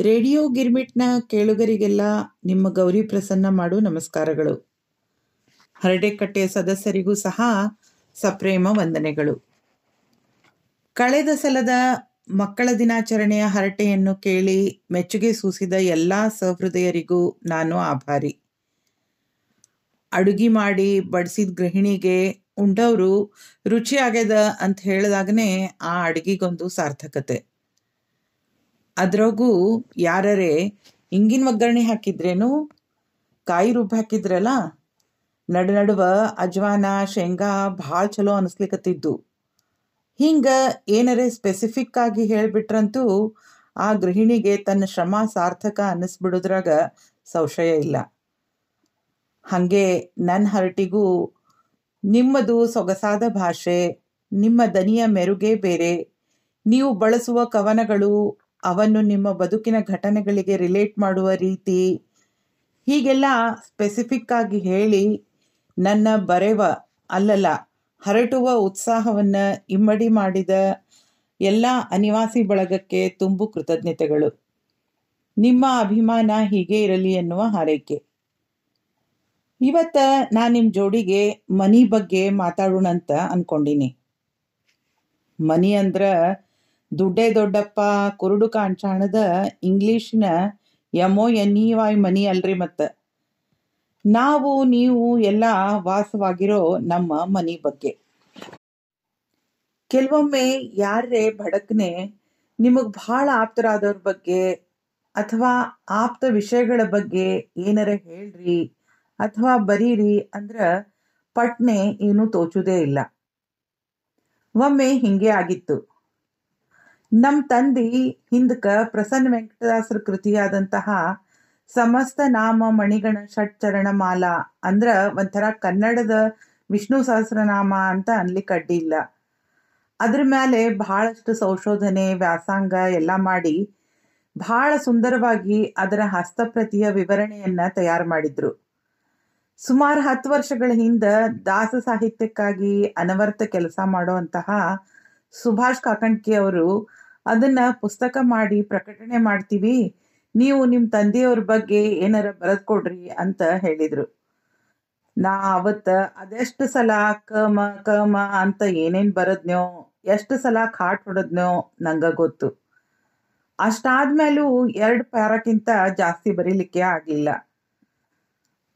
Radio ಗಿರ್ಮಿಟ್ನ ಕೇಳುಗರಿಗೆಲ್ಲ ನಿಮ್ಮ ಗೌರಿ ಪ್ರಸನ್ನ ಮಾಡು ನಮಸ್ಕಾರಗಳು. ಹರಡೆಕಟ್ಟೆಯ ಸದಸ್ಯರಿಗೂ ಸಹ ಸಪ್ರೇಮ ವಂದನೆಗಳು. ಕಳೆದ ಸಲದ ಮಕ್ಕಳ ದಿನಾಚರಣೆಯ ಹರಟೆಯನ್ನು ಕೇಳಿ ಮೆಚ್ಚುಗೆ ಸೂಸಿದ ಎಲ್ಲ ಸಹೃದಯರಿಗೂ ನಾನು ಆಭಾರಿ. ಅಡುಗೆ ಮಾಡಿ ಬಡಿಸಿದ ಗೃಹಿಣಿಗೆ ಉಂಡವರು ರುಚಿ ಆಗ್ಯದ ಅಂತ ಹೇಳಿದಾಗನೇ ಆ ಅಡುಗೆಗೊಂದು ಸಾರ್ಥಕತೆ. ಅದ್ರಾಗೂ ಯಾರರೇ ಹಿಂಗಿನ ಒಗ್ಗರಣೆ ಹಾಕಿದ್ರೇನು, ಕಾಯಿ ರುಬ್ಬಿ ಹಾಕಿದ್ರಲ್ಲ, ನಡು ನಡುವ ಅಜ್ವಾನ, ಶೇಂಗಾ ಭಾಳ ಚಲೋ ಅನಿಸ್ಲಿಕತ್ತಿದ್ದು. ಹಿಂಗೆ ಏನರೇ ಸ್ಪೆಸಿಫಿಕ್ ಆಗಿ ಹೇಳಿಬಿಟ್ರಂತೂ ಆ ಗೃಹಿಣಿಗೆ ತನ್ನ ಶ್ರಮ ಸಾರ್ಥಕ ಅನ್ನಿಸ್ಬಿಡೋದ್ರಾಗ ಸಂಶಯ ಇಲ್ಲ. ಹಾಗೆ ನನ್ನ ಹರಟಿಗೂ ನಿಮ್ಮದು ಸೊಗಸಾದ ಭಾಷೆ, ನಿಮ್ಮ ದನಿಯ ಮೆರುಗೆ ಬೇರೆ, ನೀವು ಬಳಸುವ ಕವನಗಳು ಅವನ್ನು ನಿಮ್ಮ ಬದುಕಿನ ಘಟನೆಗಳಿಗೆ ರಿಲೇಟ್ ಮಾಡುವ ರೀತಿ. ಹೀಗೆಲ್ಲ ಸ್ಪೆಸಿಫಿಕ್ ಆಗಿ ಹೇಳಿ ನನ್ನ ಬರೆವ, ಅಲ್ಲಲ್ಲ, ಹರಟುವ ಉತ್ಸಾಹವನ್ನು ಇಮ್ಮಡಿ ಮಾಡಿದ ಎಲ್ಲ ಅನಿವಾಸಿ ಬಳಗಕ್ಕೆ ತುಂಬು ಕೃತಜ್ಞತೆಗಳು. ನಿಮ್ಮ ಅಭಿಮಾನ ಹೀಗೆ ಇರಲಿ ಎನ್ನುವ ಹಾರೈಕೆ. ಇವತ್ತ ನಾನು ನಿಮ್ಮ ಜೋಡಿಗೆ ಮನಿ ಬಗ್ಗೆ ಮಾತಾಡೋಣ ಅಂತ ಅನ್ಕೊಂಡಿನಿ. ಮನಿ ಅಂದ್ರ ದುಡ್ಡೇ ದೊಡ್ಡಪ್ಪ, ಕುರುಡು ಕಾಂಚಾಣದ ಇಂಗ್ಲೀಷ್ನ M O N E Y money ಅಲ್ರಿ ಮತ್ತು. ನಾವು, ನೀವು ಎಲ್ಲ ವಾಸವಾಗಿರೋ ನಮ್ಮ ಮನಿ ಬಗ್ಗೆ. ಕೆಲವೊಮ್ಮೆ ಯಾರೇ ಭಡಕ್ನೆ ನಿಮಗೆ ಭಾಳ ಆಪ್ತರಾದವ್ರ ಬಗ್ಗೆ ಅಥವಾ ಆಪ್ತ ವಿಷಯಗಳ ಬಗ್ಗೆ ಏನಾರ ಹೇಳ್ರಿ ಅಥವಾ ಬರೀರಿ ಅಂದ್ರೆ ಪಟ್ನೆ ಏನೂ ತೋಚುದೇ ಇಲ್ಲ. ಒಮ್ಮೆ ಹಿಂಗೆ ಆಗಿತ್ತು. ನಮ್ಮ ತಂದೆ ಹಿಂದಕ ಪ್ರಸನ್ನ ವೆಂಕಟದಾಸರ ಕೃತಿಯಾದಂತಹ ಸಮಸ್ತ ನಾಮ ಮಣಿಗಣ ಷಟ್ಚರಣ ಮಾಲಾ ಅಂದ್ರ ಒಂಥರ ಕನ್ನಡದ ವಿಷ್ಣು ಸಹಸ್ರನಾಮ ಅಂತ ಅನ್ಲಿಕ್ಕೆ ಅಡ್ಡಿಲ್ಲ ಅದ್ರ ಮೇಲೆ ಬಹಳಷ್ಟು ಸಂಶೋಧನೆ, ವ್ಯಾಸಂಗ ಎಲ್ಲ ಮಾಡಿ ಬಹಳ ಸುಂದರವಾಗಿ ಅದರ ಹಸ್ತಪ್ರತಿಯ ವಿವರಣೆಯನ್ನ ತಯಾರು ಮಾಡಿದ್ರು. ಸುಮಾರು ಹತ್ತು ವರ್ಷಗಳ ಹಿಂದ ದಾಸ ಸಾಹಿತ್ಯಕ್ಕಾಗಿ ಅನವರ್ತ ಕೆಲಸ ಮಾಡುವಂತಹ ಸುಭಾಷ್ ಕಾಕಣ್ಕಿ ಅವರು ಅದನ್ನ ಪುಸ್ತಕ ಮಾಡಿ ಪ್ರಕಟಣೆ ಮಾಡ್ತೀವಿ. ನೀವು ನಿಮ್ಮ ತಂದೆಯವ್ರ ಬಗ್ಗೆ ಏನಾರ ಬರೆದು ಕೊಡ್ರಿ ಅಂತ ಹೇಳಿದ್ರು. ನಾ ಅವತ್ತ ಅದೆಷ್ಟು ಸಲ ಕಮ ಕಮ ಅಂತ ಏನೇನು ಬರದ್ನೋ, ಎಷ್ಟು ಸಲ ಕಾಟ್ ಹೊಡದ್ನೋ ನಂಗ ಗೊತ್ತು. ಅಷ್ಟಾದ್ಮೇಲೂ ಎರಡು ಪ್ಯಾರಕ್ಕಿಂತ ಜಾಸ್ತಿ ಬರೀಲಿಕ್ಕೆ ಆಗಲಿಲ್ಲ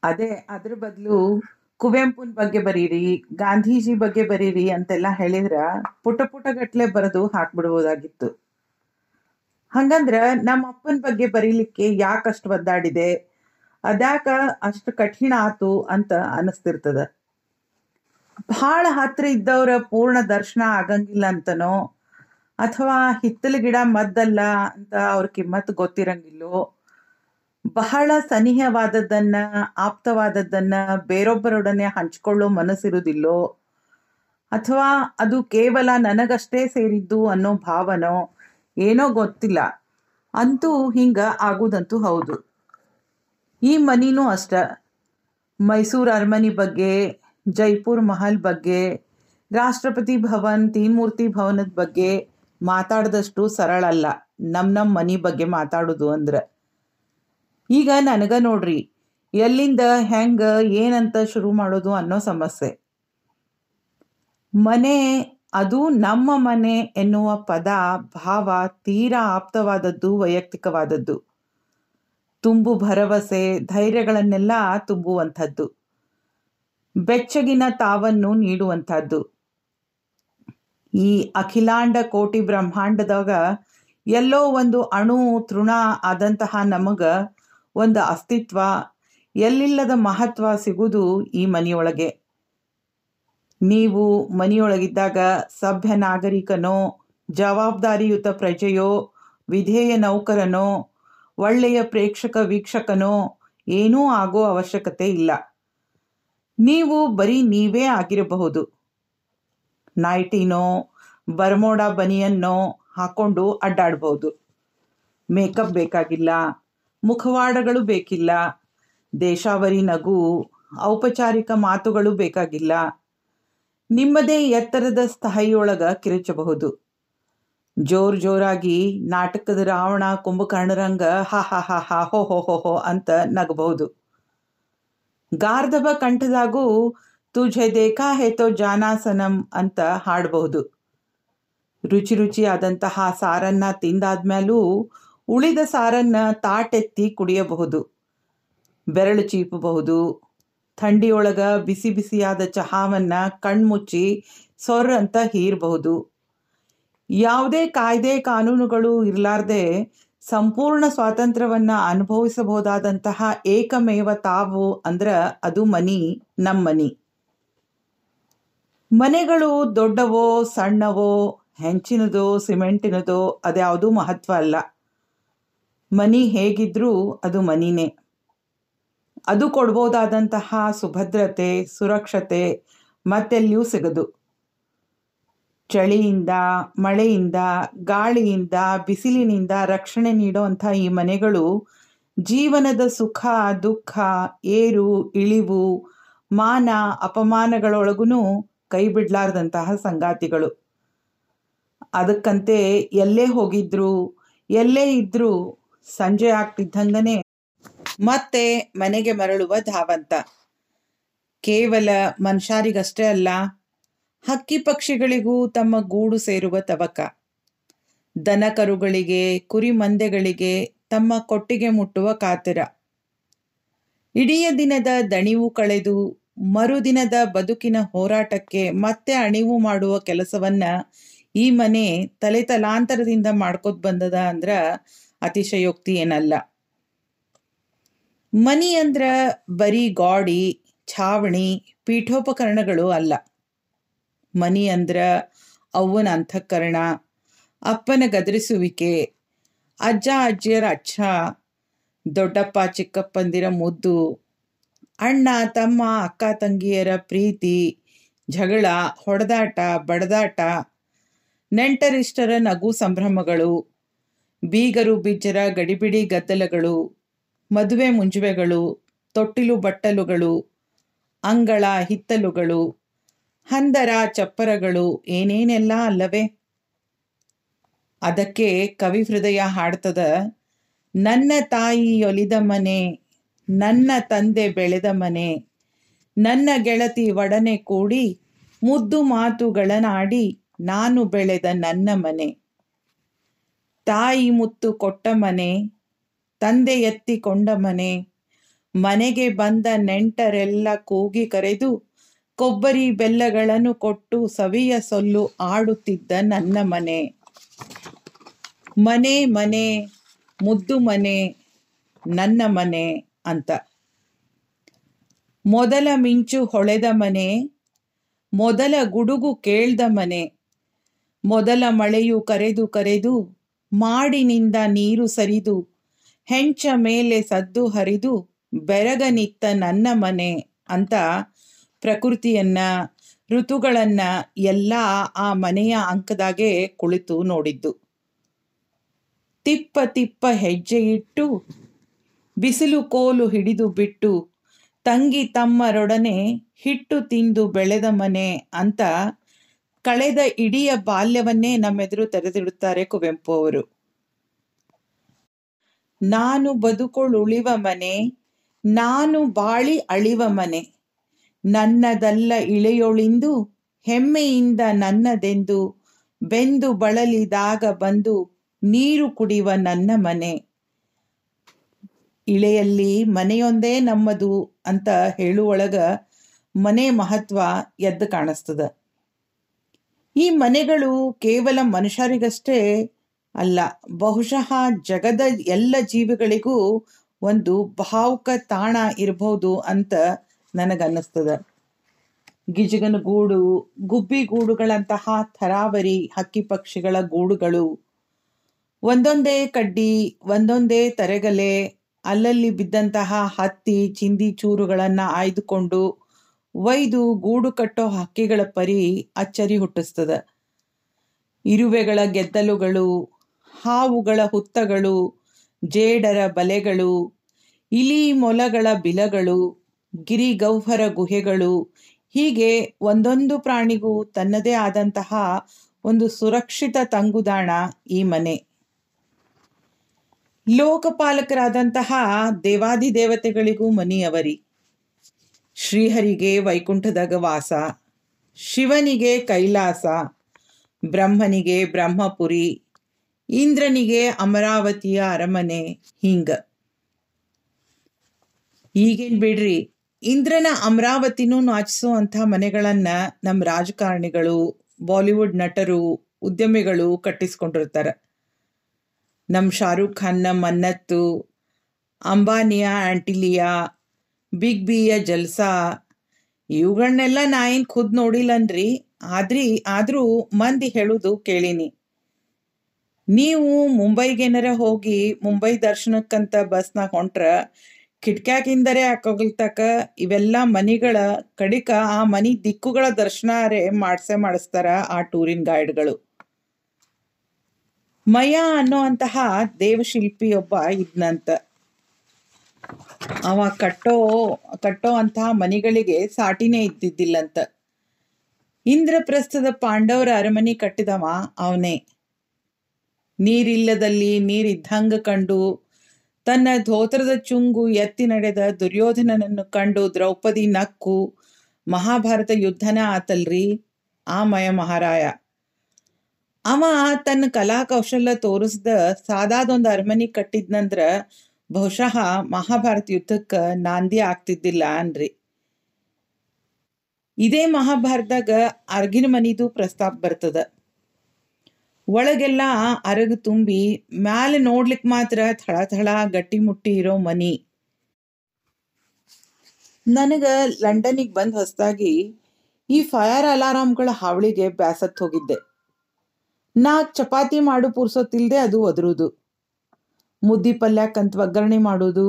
ಅದೇ ಅದ್ರ ಬದಲು ಕುವೆಂಪುನ ಬಗ್ಗೆ ಬರೀರಿ, ಗಾಂಧೀಜಿ ಬಗ್ಗೆ ಬರೀರಿ ಅಂತೆಲ್ಲ ಹೇಳಿದ್ರ ಪುಟ ಪುಟ ಗಟ್ಲೆ ಬರೆದು ಹಾಕ್ಬಿಡ್ಬೋದಾಗಿತ್ತು. ಹಂಗಂದ್ರ ನಮ್ಮ ಅಪ್ಪನ ಬಗ್ಗೆ ಬರೀಲಿಕ್ಕೆ ಯಾಕಷ್ಟು ಒದ್ದಾಡಿದೆ, ಅದ್ಯಾಕ ಅಷ್ಟು ಕಠಿಣ ಆತು ಅಂತ ಅನಿಸ್ತಿರ್ತದ. ಬಹಳ ಹತ್ರ ಇದ್ದವ್ರ ಪೂರ್ಣ ದರ್ಶನ ಆಗಂಗಿಲ್ಲ ಅಂತನೋ, ಅಥವಾ ಹಿತ್ತಲ ಗಿಡ ಮದ್ದಲ್ಲ ಅಂತ ಅವ್ರ ಕಿಮ್ಮತ್ ಗೊತ್ತಿರಂಗಿಲ್ಲೋ ಬಹಳ ಸನಿಹವಾದದ್ದನ್ನ, ಆಪ್ತವಾದದ್ದನ್ನ ಬೇರೊಬ್ಬರೊಡನೆ ಹಂಚ್ಕೊಳ್ಳೋ ಮನಸ್ಸಿರುವುದಿಲ್ಲೋ? ಅಥವಾ ಅದು ಕೇವಲ ನನಗಷ್ಟೇ ಸೇರಿದ್ದು ಅನ್ನೋ ಭಾವನೋ? ಏನೋ ಗೊತ್ತಿಲ್ಲ. ಅಂತೂ ಹಿಂಗ ಆಗುದಂತೂ ಹೌದು. ಈ ಮನಿನೂ ಅಷ್ಟ. ಮೈಸೂರು ಅರಮನೆ ಬಗ್ಗೆ, ಜೈಪುರ್ ಮಹಲ್ ಬಗ್ಗೆ, ರಾಷ್ಟ್ರಪತಿ ಭವನ್ ತೀನ್ಮೂರ್ತಿ ಭವನದ ಬಗ್ಗೆ ಮಾತಾಡಿದಷ್ಟು ಸರಳ ಅಲ್ಲ ನಮ್ಮ ನಮ್ಮ ಮನಿ ಬಗ್ಗೆ ಮಾತಾಡೋದು ಅಂದ್ರೆ. ಈಗ ನನಗ ನೋಡ್ರಿ, ಎಲ್ಲಿಂದ ಹೆಂಗ, ಏನಂತ ಶುರು ಮಾಡೋದು ಅನ್ನೋ ಸಮಸ್ಯೆ. ಮನೆ, ಅದು ನಮ್ಮ ಮನೆ ಎನ್ನುವ ಪದ, ಭಾವ ತೀರಾ ಆಪ್ತವಾದದ್ದು, ವೈಯಕ್ತಿಕವಾದದ್ದು. ತುಂಬು ಭರವಸೆ, ಧೈರ್ಯಗಳನ್ನೆಲ್ಲ ತುಂಬುವಂಥದ್ದು. ಬೆಚ್ಚಗಿನ ತಾವನ್ನು ನೀಡುವಂಥದ್ದು. ಈ ಅಖಿಲಾಂಡ ಕೋಟಿ ಬ್ರಹ್ಮಾಂಡದಾಗ ಎಲ್ಲೋ ಒಂದು ಅಣು, ತೃಣ ಆದಂತಹ ನಮಗ ಒಂದು ಅಸ್ತಿತ್ವ, ಎಲ್ಲಿಲ್ಲದ ಮಹತ್ವ ಸಿಗುವುದು ಈ ಮನೆಯೊಳಗೆ. ನೀವು ಮನೆಯೊಳಗಿದ್ದಾಗ ಸಭ್ಯ ನಾಗರಿಕನೋ, ಜವಾಬ್ದಾರಿಯುತ ಪ್ರಜೆಯೋ, ವಿಧೇಯ ನೌಕರನೋ, ಒಳ್ಳೆಯ ಪ್ರೇಕ್ಷಕ ವೀಕ್ಷಕನೋ ಏನೂ ಆಗೋ ಅವಶ್ಯಕತೆ ಇಲ್ಲ. ನೀವು ಬರೀ ನೀವೇ ಆಗಿರಬಹುದು. ನೈಟಿನೋ ಬರ್ಮೋಡ ಬನಿಯನ್ನೋ ಹಾಕೊಂಡು ಅಡ್ಡಾಡ್ಬೋದು. ಮೇಕಪ್ ಬೇಕಾಗಿಲ್ಲ ಮುಖವಾಡಗಳು ಬೇಕಿಲ್ಲ, ದೇಶಾವರಿ ನಗು, ಔಪಚಾರಿಕ ಮಾತುಗಳು ಬೇಕಾಗಿಲ್ಲ. ನಿಮ್ಮದೇ ಎತ್ತರದ ಸ್ಥಾಯಿಯೊಳಗ ಕಿರುಚಬಹುದು. ಜೋರ್ ಜೋರಾಗಿ ನಾಟಕದ ರಾವಣ ಕುಂಭಕರ್ಣರಂಗ ಹಾ ಹಾ ಹಾ ಹಾ ಹೋ ಹೋ ಹೋ ಹೋ ಅಂತ ನಗಬಹುದು. ಗಾರ್ಧವ ಕಂಠದಾಗೂ ತುಜೆ ದೇಖಾ ಹೇತೋ ಜಾನಾಸನಂ ಅಂತ ಹಾಡಬಹುದು. ರುಚಿ ರುಚಿಯಾದಂತಹ ಸಾರನ್ನ ತಿಂದಾದ್ಮೇಲೂ ಉಳಿದ ಸಾರನ್ನ ತಾಟೆತ್ತಿ ಕುಡಿಯಬಹುದು. ಬೆರಳು ಚೀಪಬಹುದು. ಥಂಡಿಯೊಳಗ ಬಿಸಿ ಬಿಸಿಯಾದ ಚಹಾವನ್ನ ಕಣ್ಮುಚ್ಚಿ ಸೊರ್ ಅಂತ ಹೀರಬಹುದು. ಯಾವುದೇ ಕಾಯ್ದೆ ಕಾನೂನುಗಳು ಇರಲಾರ್ದೆ ಸಂಪೂರ್ಣ ಸ್ವಾತಂತ್ರ್ಯವನ್ನ ಅನುಭವಿಸಬಹುದಾದಂತಹ ಏಕಮೇವ ತಾವು ಅಂದ್ರೆ ಅದು ಮನಿ ನಮ್ಮ ಮನಿ ಮನೆಗಳು ದೊಡ್ಡವೋ ಸಣ್ಣವೋ, ಹೆಂಚಿನದೋ, ಸಿಮೆಂಟಿನದೋ ಅದ್ಯಾವುದೂ ಮಹತ್ವ ಅಲ್ಲ. ಮನಿ ಹೇಗಿದ್ರೂ ಅದು ಮನಿನೇ. ಅದು ಕೊಡ್ಬೋದಾದಂತಹ ಸುಭದ್ರತೆ, ಸುರಕ್ಷತೆ ಮತ್ತೆಲ್ಲಿಯೂ ಸಿಗದು. ಚಳಿಯಿಂದ, ಮಳೆಯಿಂದ, ಗಾಳಿಯಿಂದ, ಬಿಸಿಲಿನಿಂದ ರಕ್ಷಣೆ ನೀಡುವಂಥ ಈ ಮನೆಗಳು ಜೀವನದ ಸುಖ, ದುಃಖ, ಏರು, ಇಳಿವು, ಮಾನ ಅಪಮಾನಗಳೊಳಗೂ ಕೈ ಬಿಡ್ಲಾರ್ದಂತಹ ಸಂಗಾತಿಗಳು. ಅದಕ್ಕಂತೆ ಎಲ್ಲೇ ಹೋಗಿದ್ರು, ಎಲ್ಲೇ ಇದ್ರೂ ಸಂಜೆ ಆಗ್ತಿದ್ದಂಗನೆ ಮತ್ತೆ ಮನೆಗೆ ಮರಳುವ ಧಾವಂತ. ಕೇವಲ ಮನುಷ್ಯರಿಗಷ್ಟೇ ಅಲ್ಲ, ಹಕ್ಕಿ ಪಕ್ಷಿಗಳಿಗೂ ತಮ್ಮ ಗೂಡು ಸೇರುವ ತವಕ. ದನ ಕರುಗಳಿಗೆ ಕುರಿ ಮಂದೆಗಳಿಗೆ ತಮ್ಮ ಕೊಟ್ಟಿಗೆ ಮುಟ್ಟುವ ಕಾತರ. ಇಡೀ ದಿನದ ದಣಿವು ಕಳೆದು ಮರುದಿನದ ಬದುಕಿನ ಹೋರಾಟಕ್ಕೆ ಮತ್ತೆ ಅಣಿವು ಮಾಡುವ ಕೆಲಸವನ್ನ ಈ ಮನೆ ತಲೆ ತಲಾಂತರದಿಂದ ಮಾಡ್ಕೊತ್ ಬಂದದ ಅಂದ್ರ ಅತಿಶಯೋಕ್ತಿ ಏನಲ್ಲ. ಮನಿ ಅಂದ್ರ ಬರೀ ಗಾಡಿ, ಛಾವಣಿ, ಪೀಠೋಪಕರಣಗಳು ಅಲ್ಲ. ಮನಿ ಅಂದ್ರ ಅವ್ವನ ಅಂತಃಕರಣ, ಅಪ್ಪನ ಗದರಿಸುವಿಕೆ, ಅಜ್ಜ, ಅಜ್ಜಿಯರ ಅಚ್ಚ, ದೊಡ್ಡಪ್ಪ, ಚಿಕ್ಕಪ್ಪಂದಿರ ಮುದ್ದು, ಅಣ್ಣ, ತಮ್ಮ, ಅಕ್ಕ, ತಂಗಿಯರ ಪ್ರೀತಿ, ಜಗಳ, ಹೊಡೆದಾಟ, ಬಡದಾಟ, ನೆಂಟರಿಷ್ಟರ ನಗು ಸಂಭ್ರಮಗಳು. ಬೀಗರು ಬಿಜ್ಜರ ಗಡಿಬಿಡಿ ಗದ್ದಲಗಳು, ಮದುವೆ ಮುಂಜುವೆಗಳು, ತೊಟ್ಟಿಲು ಬಟ್ಟಲುಗಳು, ಅಂಗಳ ಹಿತ್ತಲುಗಳು, ಹಂದರ ಚಪ್ಪರಗಳು ಏನೇನೆಲ್ಲ ಅಲ್ಲವೇ? ಅದಕ್ಕೆ ಕವಿ ಹೃದಯ ಹಾಡ್ತದ, ನನ್ನ ತಾಯಿ ಒಲಿದ ಮನೆ, ನನ್ನ ತಂದೆ ಬೆಳೆದ ಮನೆ, ನನ್ನ ಗೆಳತಿ ಒಡನೆ ಕೂಡಿ ಮುದ್ದು ಮಾತುಗಳನ್ನಾಡಿ ನಾನು ಬೆಳೆದ ನನ್ನ ಮನೆ. ತಾಯಿ ಮುತ್ತು ಕೊಟ್ಟ ಮನೆ, ತಂದೆ ಎತ್ತಿಕೊಂಡ ಮನೆ, ಮನೆಗೆ ಬಂದ ನೆಂಟರೆಲ್ಲ ಕೂಗಿ ಕರೆದು ಕೊಬ್ಬರಿ ಬೆಲ್ಲಗಳನ್ನು ಕೊಟ್ಟು ಸವಿಯ ಸೊಲ್ಲು ಆಡುತ್ತಿದ್ದ ನನ್ನ ಮನೆ. ಮನೆ ಮನೆ, ಮುದ್ದು ಮನೆ, ನನ್ನ ಮನೆ ಅಂತ. ಮೊದಲ ಮಿಂಚು ಹೊಳೆದ ಮನೆ, ಮೊದಲ ಗುಡುಗು ಕೇಳ್ದ ಮನೆ, ಮೊದಲ ಮಳೆಯು ಕರೆದು ಕರೆದು ಮಾಡಿನಿಂದ ನೀರು ಸರಿದು, ಹೆಂಚ ಮೇಲೆ ಸದ್ದು ಹರಿದು ಬೆರಗನಿತ್ತ ನನ್ನ ಮನೆ ಅಂತ ಪ್ರಕೃತಿಯನ್ನ, ಋತುಗಳನ್ನ ಎಲ್ಲ ಆ ಮನೆಯ ಅಂಕದಾಗೆ ಕುಳಿತು ನೋಡಿದ್ದು. ತಿಪ್ಪ ತಿಪ್ಪ ಹೆಜ್ಜೆ ಇಟ್ಟು, ಬಿಸಿಲು ಕೋಲು ಹಿಡಿದು ಬಿಟ್ಟು, ತಂಗಿ ತಮ್ಮರೊಡನೆ ಹಿಟ್ಟು ತಿಂದು ಬೆಳೆದ ಮನೆ ಅಂತ ಕಳೆದ ಇಡೀ ಬಾಲ್ಯವನ್ನೇ ನಮ್ಮೆದುರು ತೆರೆದಿಡುತ್ತಾರೆ ಕುವೆಂಪು ಅವರು. ನಾನು ಬದುಕೊಳ್ಳುಳಿವ ಮನೆ, ನಾನು ಬಾಳಿ ಅಳಿವ ಮನೆ, ನನ್ನದಲ್ಲ ಇಳೆಯೊಳಿಂದು, ಹೆಮ್ಮೆಯಿಂದ ನನ್ನದೆಂದು, ಬೆಂದು ಬಳಲಿದಾಗ ಬಂದು ನೀರು ಕುಡಿಯುವ ನನ್ನ ಮನೆ. ಇಳೆಯಲ್ಲಿ ಮನೆಯೊಂದೇ ನಮ್ಮದು ಅಂತ ಹೇಳುವೊಳಗ ಮನೆ ಮಹತ್ವ ಎದ್ದು ಕಾಣಿಸ್ತದ. ಈ ಮನೆಗಳು ಕೇವಲ ಮನುಷ್ಯರಿಗಷ್ಟೇ ಅಲ್ಲ, ಬಹುಶಃ ಜಗದ ಎಲ್ಲ ಜೀವಿಗಳಿಗೂ ಒಂದು ಭಾವುಕ ತಾಣ ಇರಬಹುದು ಅಂತ ನನಗನ್ನಿಸ್ತದ. ಗಿಜಗನ ಗೂಡು, ಗುಬ್ಬಿ ಗೂಡುಗಳಂತಹ ಥರಾವರಿ ಹಕ್ಕಿ ಪಕ್ಷಿಗಳ ಗೂಡುಗಳು. ಒಂದೊಂದೇ ಕಡ್ಡಿ, ಒಂದೊಂದೇ ತರೆಗಲೆ, ಅಲ್ಲಲ್ಲಿ ಬಿದ್ದಂತಹ ಹತ್ತಿ, ಚಿಂದಿ ಚೂರುಗಳನ್ನು ಆಯ್ದುಕೊಂಡು ಒಯ್ದು ಗೂಡು ಕಟ್ಟೋ ಹಕ್ಕಿಗಳ ಪರಿ ಅಚ್ಚರಿ ಹುಟ್ಟಿಸ್ತದ. ಇರುವೆಗಳ ಗೆದ್ದಲುಗಳು, ಹಾವುಗಳ ಹುತ್ತಗಳು, ಜೇಡರ ಬಲೆಗಳು, ಇಲಿ ಮೊಲಗಳ ಬಿಲಗಳು, ಗಿರಿಗೌಹರ ಗುಹೆಗಳು, ಹೀಗೆ ಒಂದೊಂದು ಪ್ರಾಣಿಗೂ ತನ್ನದೇ ಆದಂತಹ ಒಂದು ಸುರಕ್ಷಿತ ತಂಗುದಾಣ ಈ ಮನೆ. ಲೋಕಪಾಲಕರಾದಂತಹ ದೇವಾದಿ ದೇವತೆಗಳಿಗೂ ಮನಿಯವರಿ. ಶ್ರೀಹರಿಗೆ ವೈಕುಂಠದಾಗ ವಾಸ, ಶಿವನಿಗೆ ಕೈಲಾಸ, ಬ್ರಹ್ಮನಿಗೆ ಬ್ರಹ್ಮಪುರಿ, ಇಂದ್ರನಿಗೆ ಅಮರಾವತಿಯ ಅರಮನೆ, ಹಿಂಗ. ಈಗೇನು ಬಿಡ್ರಿ, ಇಂದ್ರನ ಅಮರಾವತಿನೂ ನಾಚಿಸುವಂಥ ಮನೆಗಳನ್ನ ನಮ್ಮ ರಾಜಕಾರಣಿಗಳು, ಬಾಲಿವುಡ್ ನಟರು, ಉದ್ಯಮಿಗಳು ಕಟ್ಟಿಸ್ಕೊಂಡಿರ್ತಾರೆ. ನಮ್ಮ ಶಾರುಖ್ ಖಾನ್ನ ಮನ್ನತ್ತು, ಅಂಬಾನಿಯ ಆಂಟಿಲಿಯಾ ಬಿಗ್ ಬಿಯ ಜಲ್ಸಾ. ಇವುಗಳನ್ನೆಲ್ಲ ನಾ ಏನು ಖುದ್ ನೋಡಿಲ್ಲನ್ರಿ? ಆದ್ರಿ, ಆದರೂ ಮಂದಿ ಹೇಳುದು ಕೇಳಿನಿ. ನೀವು ಮುಂಬೈಗೇನಾರ ಹೋಗಿ ಮುಂಬೈ ದರ್ಶನಕ್ಕಂತ ಬಸ್ನಾಗ ಹೊಂಟ್ರ ಕಿಟಕ್ಯಾಕಿಂದರೆ ಹಾಕೋಗ್ತಕ ಇವೆಲ್ಲ ಮನಿಗಳ ಕಡಿಕ ಆ ಮನಿ ದಿಕ್ಕುಗಳ ದರ್ಶನ ರೇ ಮಾಡ್ಸೇ ಮಾಡಿಸ್ತಾರ ಆ ಟೂರಿನ್ ಗೈಡ್ಗಳು. ಮಯ ಅನ್ನೋ ಅಂತಹ ದೇವಶಿಲ್ಪಿ ಒಬ್ಬ ಇದ್ನಂತ. ಅವ ಕಟ್ಟೋ ಕಟ್ಟೋ ಅಂತಹ ಮನಿಗಳಿಗೆ ಸಾಟಿನೇ ಇದ್ದಿದ್ದಿಲ್ಲಂತ. ಇಂದ್ರಪ್ರಸ್ಥದ ಪಾಂಡವರ ಅರಮನೆ ಕಟ್ಟಿದವ ಅವನೇ. ನೀರಿಲ್ಲದಲ್ಲಿ ನೀರಿದ್ದಂಗ ಕಂಡು ತನ್ನ ಧೋತ್ರದ ಚುಂಗು ಎತ್ತಿ ನಡೆದ ದುರ್ಯೋಧನನನ್ನು ಕಂಡು ದ್ರೌಪದಿ ನಕ್ಕು, ಮಹಾಭಾರತ ಯುದ್ಧನ ಆತಲ್ರಿ ಆ ಮಯ ಮಹಾರಾಯ. ಅವ ತನ್ನ ಕಲಾಕೌಶಲ್ಯ ತೋರಿಸ್ದ ಸಾದಾದೊಂದು ಅರಮನೆ ಕಟ್ಟಿದ್ನಂದ್ರ ಬಹುಶಃ ಮಹಾಭಾರತ ಯುದ್ಧಕ್ಕೆ ನಾಂದಿ ಆಗ್ತಿದ್ದಿಲ್ಲ ಅನ್ರಿ. ಇದೇ ಮಹಾಭಾರತದಾಗ ಅರ್ಗಿನ ಮನಿದು ಪ್ರಸ್ತಾಪ ಬರ್ತದ. ಒಳಗೆಲ್ಲ ಅರಗು ತುಂಬಿ ಮ್ಯಾಲೆ ನೋಡ್ಲಿಕ್ ಮಾತ್ರ ಥಳ ಥಳ ಗಟ್ಟಿ ಮುಟ್ಟಿ ಇರೋ ಮನಿ. ನನಗ ಲಂಡನಿಗೆ ಬಂದ ಹೊಸದಾಗಿ ಈ ಫೈರ್ ಅಲಾರಾಮ್ಗಳ ಹಾವಳಿಗೆ ಬ್ಯಾಸತ್ ಹೋಗಿದ್ದೆ. ನಾ ಚಪಾತಿ ಮಾಡು ಪುರ್ಸೋತಿಲ್ದೆ ಅದು ಒದರುದು. ಮುದ್ದಿ ಪಲ್ಯಕ್ಕಂತ ಒಗ್ಗರಣೆ ಮಾಡೋದು,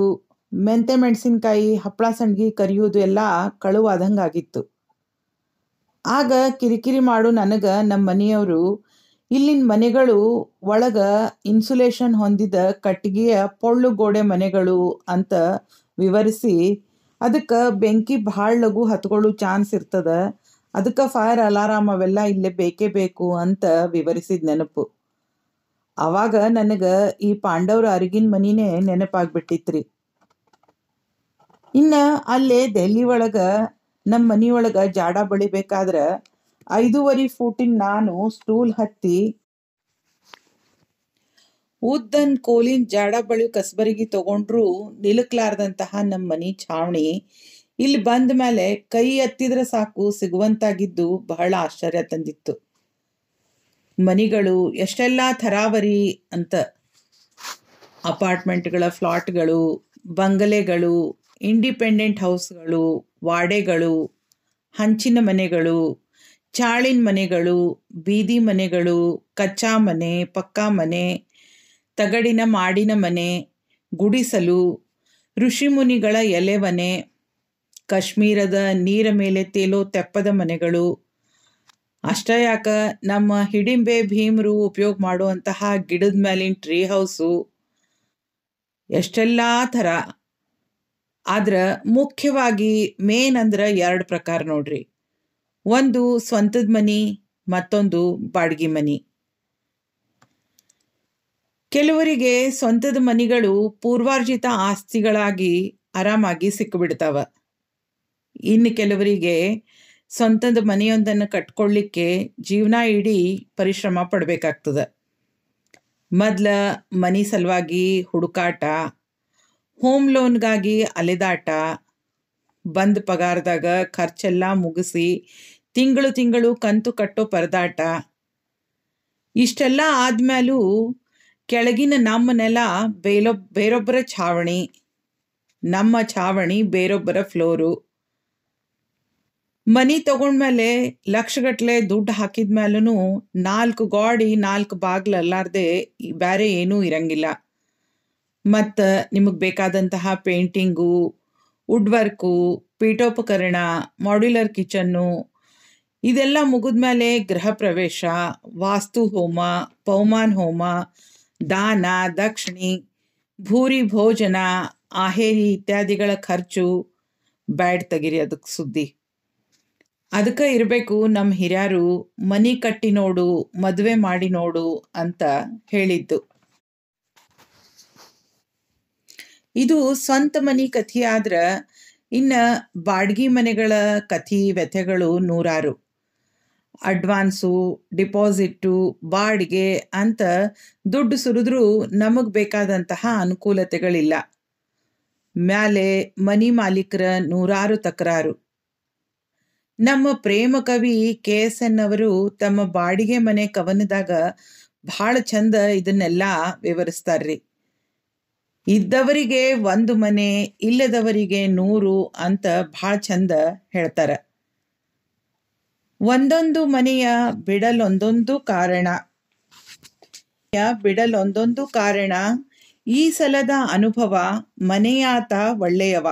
ಮೆಂತೆ ಮೆಣಸಿನ್ಕಾಯಿ ಹಪ್ಪಳ ಸಂಡ್ಗಿ ಕರಿಯೋದು ಎಲ್ಲ ಕಳುವಾದಂಗಾಗಿತ್ತು. ಆಗ ಕಿರಿಕಿರಿ ಮಾಡು ನನಗೆ ನಮ್ಮ ಮನೆಯವರು, ಇಲ್ಲಿನ ಮನೆಗಳು ಒಳಗ ಇನ್ಸುಲೇಷನ್ ಹೊಂದಿದ ಕಟ್ಟಿಗೆಯ ಪೊಳ್ಳು ಗೋಡೆ ಮನೆಗಳು ಅಂತ ವಿವರಿಸಿ, ಅದಕ್ಕೆ ಬೆಂಕಿ ಭಾಳ ಲಘು ಹತ್ಕೊಳ್ಳೋ ಚಾನ್ಸ್ ಇರ್ತದ, ಅದಕ್ಕೆ ಫೈರ್ ಅಲಾರಾಮ್ ಅವೆಲ್ಲ ಇಲ್ಲೇ ಬೇಕೇ ಬೇಕು ಅಂತ ವಿವರಿಸಿದ ನೆನಪು. ಅವಾಗ ನನಗೆ ಈ ಪಾಂಡವ್ರ ಅರಿಗಿನ ಮನಿನೇ ನೆನಪಾಗ್ಬಿಟ್ಟಿತ್ರಿ. ಇನ್ನ ಅಲ್ಲೇ ದೆಹಲಿ ಒಳಗ ನಮ್ಮ ಮನಿಯೊಳಗ ಜಾಡ ಬಳಿಬೇಕಾದ್ರ ಐದೂವರೆ ಫೂಟಿನ ನಾನು ಸ್ಟೂಲ್ ಹತ್ತಿ ಉದ್ದನ್ ಕೋಲಿನ ಜಾಡ ಬಳಿ ಕಸಬರಿಗಿ ತಗೊಂಡ್ರು ನಿಲುಕ್ಲಾರ್ದಂತಹ ನಮ್ಮ ಮನಿ ಛಾವಣಿ. ಇಲ್ಲಿ ಬಂದ ಮೇಲೆ ಕೈ ಎತ್ತಿದ್ರೆ ಸಾಕು ಸಿಗುವಂತಾಗಿದ್ದು ಬಹಳ ಆಶ್ಚರ್ಯ ತಂದಿತ್ತು. ಮನಿಗಳು, ಎಷ್ಟೆಲ್ಲ ಥರಾವರಿ ಅಂತ ಅಪಾರ್ಟ್ಮೆಂಟ್ಗಳ ಫ್ಲಾಟ್ಗಳು, ಬಂಗಲೆಗಳು, ಇಂಡಿಪೆಂಡೆಂಟ್ ಹೌಸ್ಗಳು, ವಾಡೆಗಳು, ಹಂಚಿನ ಮನೆಗಳು, ಚಾಳಿನ ಮನೆಗಳು, ಬೀದಿ ಮನೆಗಳು, ಕಚ್ಚಾ ಮನೆ, ಪಕ್ಕಾ ಮನೆ, ತಗಡಿನ ಮಾಡಿನ ಮನೆ, ಗುಡಿಸಲು, ಋಷಿಮುನಿಗಳ ಎಲೆಮನೆ ಕಾಶ್ಮೀರದ ನೀರ ಮೇಲೆ ತೇಲೋ ತೆಪ್ಪದ ಮನೆಗಳು ಅಷ್ಟೇ ಯಾಕ? ನಮ್ಮ ಹಿಡಿಂಬೆ ಭೀಮರು ಉಪಯೋಗ ಮಾಡುವಂತಹ ಗಿಡದ ಮೇಲಿನ ಟ್ರೀ ಹೌಸು ಎಷ್ಟೆಲ್ಲ ಥರ. ಆದ್ರೆ ಮುಖ್ಯವಾಗಿ ಮೇನ್ ಅಂದ್ರೆ ಎರಡು ಪ್ರಕಾರ ನೋಡ್ರಿ. ಒಂದು ಸ್ವಂತದ ಮನಿ, ಮತ್ತೊಂದು ಬಾಡಿಗೆ ಮನಿ. ಕೆಲವರಿಗೆ ಸ್ವಂತದ ಮನಿಗಳು ಪೂರ್ವಾರ್ಜಿತ ಆಸ್ತಿಗಳಾಗಿ ಆರಾಮಾಗಿ ಸಿಕ್ಕಿಬಿಡ್ತಾವ ಇನ್ನು ಕೆಲವರಿಗೆ ಸ್ವಂತದ ಮನೆಯೊಂದನ್ನು ಕಟ್ಕೊಳ್ಳಿಕ್ಕೆ ಜೀವನ ಇಡೀ ಪರಿಶ್ರಮ ಪಡಬೇಕಾಗ್ತದೆ. ಮೊದಲ ಮನೆ ಸಲುವಾಗಿ ಹುಡುಕಾಟ ಹೋಮ್ ಲೋನ್ಗಾಗಿ ಅಲೆದಾಟ, ಬಂದ ಪಗಾರದಾಗ ಖರ್ಚೆಲ್ಲ ಮುಗಿಸಿ ತಿಂಗಳು ತಿಂಗಳು ಕಂತು ಕಟ್ಟೋ ಪರದಾಟ, ಇಷ್ಟೆಲ್ಲ ಆದಮೇಲೂ ಕೆಳಗಿನ ನಮ್ಮ ನೆಲ ಬೇಲೊ, ಬೇರೊಬ್ಬರ ಛಾವಣಿ, ನಮ್ಮ ಛಾವಣಿ ಬೇರೊಬ್ಬರ ಫ್ಲೋರು ಮನಿ ತಗೊಂಡ್ಮೇಲೆ ಲಕ್ಷಗಟ್ಲೆ ದುಡ್ಡು ಹಾಕಿದ ಮೇಲೂ ನಾಲ್ಕು ಗಾಡಿ, ನಾಲ್ಕು ಬಾಗ್ಲು ಅಲ್ಲಾರ್ದೆ ಬೇರೆ ಏನೂ ಇರಂಗಿಲ್ಲ. ಮತ್ತು ನಿಮಗೆ ಬೇಕಾದಂತಹ ಪೇಂಟಿಂಗು ವುಡ್ ವರ್ಕು ಪೀಠೋಪಕರಣ, ಮಾಡ್ಯುಲರ್ ಕಿಚನ್ನು, ಇದೆಲ್ಲ ಮುಗಿದ್ಮೇಲೆ ಗೃಹ ಪ್ರವೇಶ, ವಾಸ್ತು ಹೋಮ ಪೌಮಾನ್ ಹೋಮ, ದಾನ, ದಕ್ಷಿಣಿ, ಭೂರಿ ಭೋಜನ, ಆಹೇರಿ ಇತ್ಯಾದಿಗಳ ಖರ್ಚು ಬ್ಯಾಡ್ ತೆಗಿರಿ ಅದಕ್ಕೆ ಸುದ್ದಿ. ಅದಕ್ಕೆ ಇರಬೇಕು ನಮ್ಮ ಹಿರಿಯರು ಮನಿ ಕಟ್ಟಿ ನೋಡು, ಮದುವೆ ಮಾಡಿ ನೋಡು ಅಂತ ಹೇಳಿದ್ದು. ಇದು ಸ್ವಂತ ಮನಿ ಕಥಿ ಆದ್ರೆ ಇನ್ನು ಬಾಡ್ಗಿ ಮನೆಗಳ ಕಥೆ ವ್ಯಥೆಗಳು ನೂರಾರು. ಅಡ್ವಾನ್ಸು, ಡಿಪಾಸಿಟ್ಟು, ಬಾಡಿಗೆ ಅಂತ ದುಡ್ಡು ಸುರಿದ್ರೂ ನಮಗೆ ಬೇಕಾದಂತಹ ಅನುಕೂಲತೆಗಳಿಲ್ಲ. ಮ್ಯಾಲೆ ಮನಿ ಮಾಲೀಕರ ನೂರಾರು ತಕರಾರು. ನಮ್ಮ ಪ್ರೇಮ ಕವಿ ಕೆ ಎಸ್ ಎನ್ ಅವರು ತಮ್ಮ ಬಾಡಿಗೆ ಮನೆ ಕವನದಾಗ ಭಾಳ ಚಂದ ಇದನ್ನೆಲ್ಲ ವಿವರಿಸ್ತಾರ್ರಿ. ಇದ್ದವರಿಗೆ ಒಂದು ಮನೆ, ಇಲ್ಲದವರಿಗೆ ನೂರು ಅಂತ ಭಾಳ ಚಂದ ಹೇಳ್ತಾರ. ಒಂದೊಂದು ಮನೆಯ ಬಿಡಲೊಂದೊಂದು ಕಾರಣ. ಬಿಡಲೊಂದೊಂದು ಕಾರಣ. ಈ ಸಲದ ಅನುಭವ ಮನೆಯಾತ ಒಳ್ಳೆಯವ.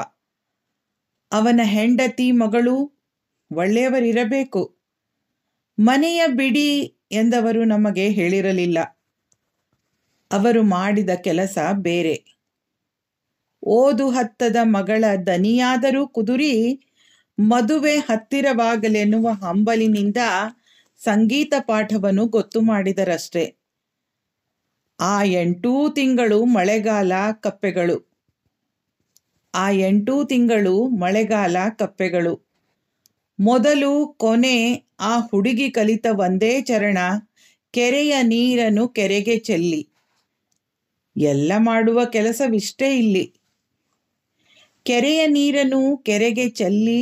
ಅವನ ಹೆಂಡತಿ ಮಗಳು ಒಳ್ಳೆಯವರಿರಬೇಕು. ಮನೆಯ ಬಿಡಿ ಎಂದವರು ನಮಗೆ ಹೇಳಿರಲಿಲ್ಲ. ಅವರು ಮಾಡಿದ ಕೆಲಸ ಬೇರೆ. ಓದು ಹತ್ತದ ಮಗಳ ದನಿಯಾದರೂ ಕುದುರಿ, ಮದುವೆ ಹತ್ತಿರವಾಗಲೆನ್ನುವ ಹಂಬಲಿನಿಂದ ಸಂಗೀತ ಪಾಠವನ್ನು ಗೊತ್ತು ಮಾಡಿದರಷ್ಟೇ. ಆ ಎಂಟೂ ತಿಂಗಳು ಮಳೆಗಾಲ ಕಪ್ಪೆಗಳು. ಆ ಎಂಟೂ ತಿಂಗಳು ಮಳೆಗಾಲ ಕಪ್ಪೆಗಳು. ಮೊದಲು ಕೊನೆ ಆ ಹುಡುಗಿ ಕಲಿತ ಒಂದೇ ಚರಣ, ಕೆರೆಯ ನೀರನ್ನು ಕೆರೆಗೆ ಚೆಲ್ಲಿ. ಎಲ್ಲ ಮಾಡುವ ಕೆಲಸವಿಷ್ಟೇ ಇಲ್ಲಿ. ಕೆರೆಯ ನೀರನ್ನು ಕೆರೆಗೆ ಚೆಲ್ಲಿ,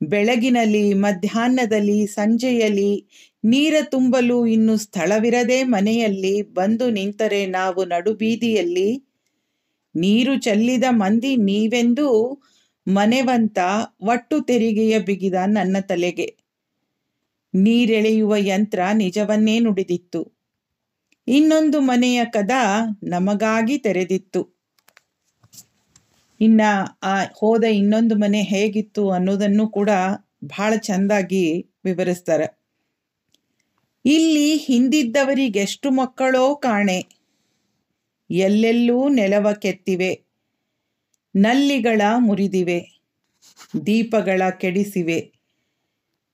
ಬೆಳಗಿನಲ್ಲಿ, ಮಧ್ಯಾಹ್ನದಲ್ಲಿ, ಸಂಜೆಯಲ್ಲಿ ನೀರ ತುಂಬಲು ಇನ್ನು ಸ್ಥಳವಿರದೆ ಮನೆಯಲ್ಲಿ ಬಂದು ನಿಂತರೆ ನಾವು ನಡುಬೀದಿಯಲ್ಲಿ ನೀರು ಚೆಲ್ಲಿದ ಮಂದಿ ನೀವೆಂದು ಮನೆವಂತ ಒಟ್ಟು ತೆರಿಗೆಯ ಬಿಗಿದ ನನ್ನ ತಲೆಗೆ. ನೀರೆಳೆಯುವ ಯಂತ್ರ ನಿಜವನ್ನೇ ನುಡಿದಿತ್ತು. ಇನ್ನೊಂದು ಮನೆಯ ಕದ ನಮಗಾಗಿ ತೆರೆದಿತ್ತು. ಇನ್ನ ಆ ಹೋದ ಇನ್ನೊಂದು ಮನೆ ಹೇಗಿತ್ತು ಅನ್ನೋದನ್ನು ಕೂಡ ಬಹಳ ಚಂದಾಗಿ ವಿವರಿಸ್ತಾರೆ. ಇಲ್ಲಿ ಹಿಂದಿದ್ದವರಿಗೆಷ್ಟು ಮಕ್ಕಳೋ ಕಾಣೆ. ಎಲ್ಲೆಲ್ಲೂ ನೆಲವ ಕೆತ್ತಿವೆ. ನಲ್ಲಿಗಳ ಮುರಿದಿವೆ, ದೀಪಗಳ ಕೆಡಿಸಿವೆ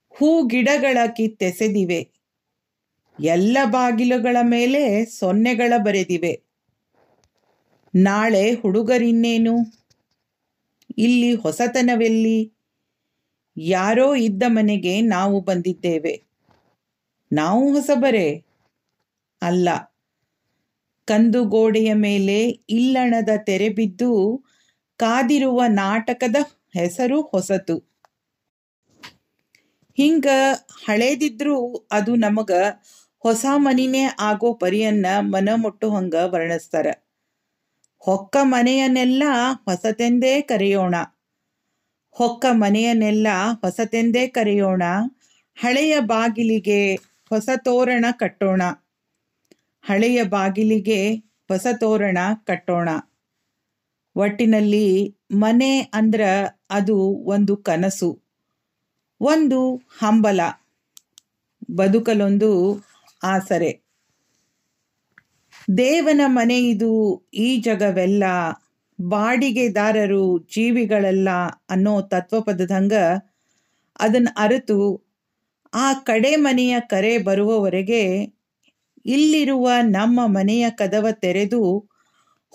ಹೂ ಗಿಡಗಳ ಕಿತ್ತೆಸೆದಿವೆ, ಎಲ್ಲ ಬಾಗಿಲುಗಳ ಮೇಲೆ ಸೊನ್ನೆಗಳ ಬರೆದಿವೆ. ನಾಳೆ ಹುಡುಗರಿನ್ನೇನು? ಇಲ್ಲಿ ಹೊಸತನವೆಲ್ಲಿ? ಯಾರೋ ಇದ್ದ ಮನೆಗೆ ನಾವು ಬಂದಿದ್ದೇವೆ. ನಾವು ಹೊಸಬರೇ? ಅಲ್ಲ, ಕಂದು ಗೋಡೆಯ ಮೇಲೆ ಇಲ್ಲಣದ ತೆರೆ ಬಿದ್ದು ಕಾದಿರುವ ನಾಟಕದ ಹೆಸರು ಹೊಸತು. ಹಿಂಗ ಹಳೇದಿದ್ರೂ ಅದು ನಮಗ ಹೊಸ ಮನಿನೇ ಆಗೋ ಪರಿಯನ್ನ ಮನ ಮುಟ್ಟು ಹಂಗ ವರ್ಣಿಸ್ತಾರ. ಹೊಕ್ಕ ಮನೆಯನ್ನೆಲ್ಲ ಹೊಸತೆಂದೇ ಕರೆಯೋಣ. ಹೊಕ್ಕ ಮನೆಯನ್ನೆಲ್ಲ ಹೊಸತೆಂದೇ ಕರೆಯೋಣ. ಹಳೆಯ ಬಾಗಿಲಿಗೆ ಹೊಸ ತೋರಣ ಕಟ್ಟೋಣ. ಹಳೆಯ ಬಾಗಿಲಿಗೆ ಹೊಸ ತೋರಣ ಕಟ್ಟೋಣ. ಒಟ್ಟಿನಲ್ಲಿ ಮನೆ ಅಂದ್ರ ಅದು ಒಂದು ಕನಸು, ಒಂದು ಹಂಬಲ, ಬದುಕಲೊಂದು ಆಸರೆ. ದೇವನ ಮನೆ ಇದು ಈ ಜಗವೆಲ್ಲ, ಬಾಡಿಗೆದಾರರು ಜೀವಿಗಳೆಲ್ಲ ಅನ್ನೋ ತತ್ವಪದದಂಗ ಅದನ್ನು ಅರಿತು ಆ ಕಡೆ ಮನೆಯ ಕರೆ ಬರುವವರೆಗೆ ಇಲ್ಲಿರುವ ನಮ್ಮ ಮನೆಯ ಕದವ ತೆರೆದು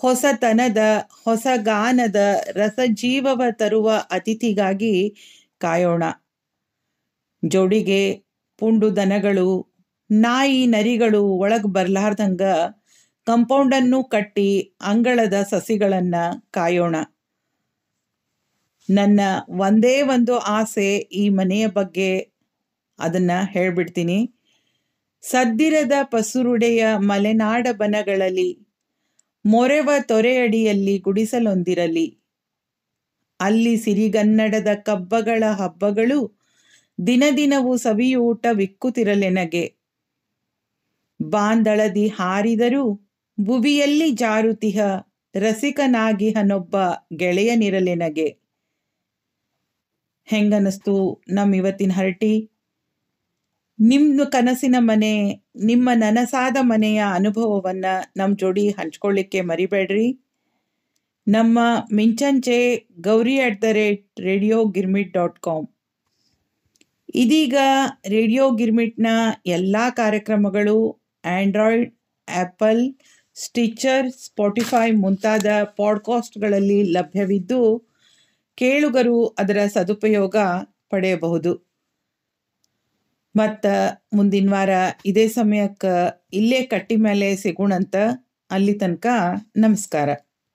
ಹೊಸತನದ ಹೊಸ ಗಾನದ ರಸಜೀವವ ತರುವ ಅತಿಥಿಗಾಗಿ ಕಾಯೋಣ. ಜೋಡಿಗೆ ಪುಂಡು ದನಗಳು, ನಾಯಿ ನರಿಗಳು ಒಳಗೆ ಬರ್ಲಾರ್ದಂಗ ಕಂಪೌಂಡನ್ನು ಕಟ್ಟಿ ಅಂಗಳದ ಸಸಿಗಳನ್ನ ಕಾಯೋಣ. ನನ್ನ ಒಂದೇ ಒಂದು ಆಸೆ ಈ ಮನೆಯ ಬಗ್ಗೆ ಅದನ್ನ ಹೇಳ್ಬಿಡ್ತೀನಿ. ಸದ್ದಿರದ ಪಸುರುಡೆಯ ಮಲೆನಾಡ ಬನಗಳಲ್ಲಿ ಮೊರೆವ ತೊರೆಯಡಿಯಲ್ಲಿ ಗುಡಿಸಲೊಂದಿರಲಿ. ಅಲ್ಲಿ ಸಿರಿಗನ್ನಡದ ಕಬ್ಬಗಳ ಹಬ್ಬಗಳು ದಿನದಿನವೂ ಸವಿಯೂಟ ವಿಕ್ಕುತ್ತಿರಲೆನಗೆ ಬಾಂದಳದಿ ಹಾರಿದರೂ ಬುವಿಯಲ್ಲಿ ಜಾರುತಿಹ ರಸಿಕನಾಗಿಹನೊಬ್ಬ ಗೆಳೆಯನಿರಲೆನಗೆ. ಹೆಂಗನಸ್ತು ನಮ್ಮ ಇವತ್ತಿನ ಹರಟಿ? ನಿಮ್ಮ ಕನಸಿನ ಮನೆ, ನಿಮ್ಮ ನನಸಾದ ಮನೆಯ ಅನುಭವವನ್ನ ನಮ್ಮ ಜೋಡಿ ಹಂಚ್ಕೊಳ್ಳಿಕ್ಕೆ ಮರಿಬೇಡ್ರಿ. ನಮ್ಮ ಮಿಂಚಂಚೆ Gowri at the rate radio Girmit dot com. ಇದೀಗ ರೇಡಿಯೋ ಗಿರ್ಮಿಟ್ನ ಎಲ್ಲ ಕಾರ್ಯಕ್ರಮಗಳು ಆಂಡ್ರಾಯ್ಡ್, ಆ್ಯಪಲ್ ಸ್ಟಿಚರ್ ಸ್ಪಾಟಿಫೈ ಮುಂತಾದ ಪಾಡ್ಕಾಸ್ಟ್ಗಳಲ್ಲಿ ಲಭ್ಯವಿದ್ದು ಕೇಳುಗರು ಅದರ ಸದುಪಯೋಗ ಪಡೆಯಬಹುದು. ಮತ್ತು ಮುಂದಿನ ವಾರ ಇದೇ ಸಮಯಕ್ಕೆ ಇಲ್ಲೇ ಕಟ್ಟಿ ಮೇಲೆ ಸಿಗೋಣಂತ ಅಲ್ಲಿ ತನಕ ನಮಸ್ಕಾರ.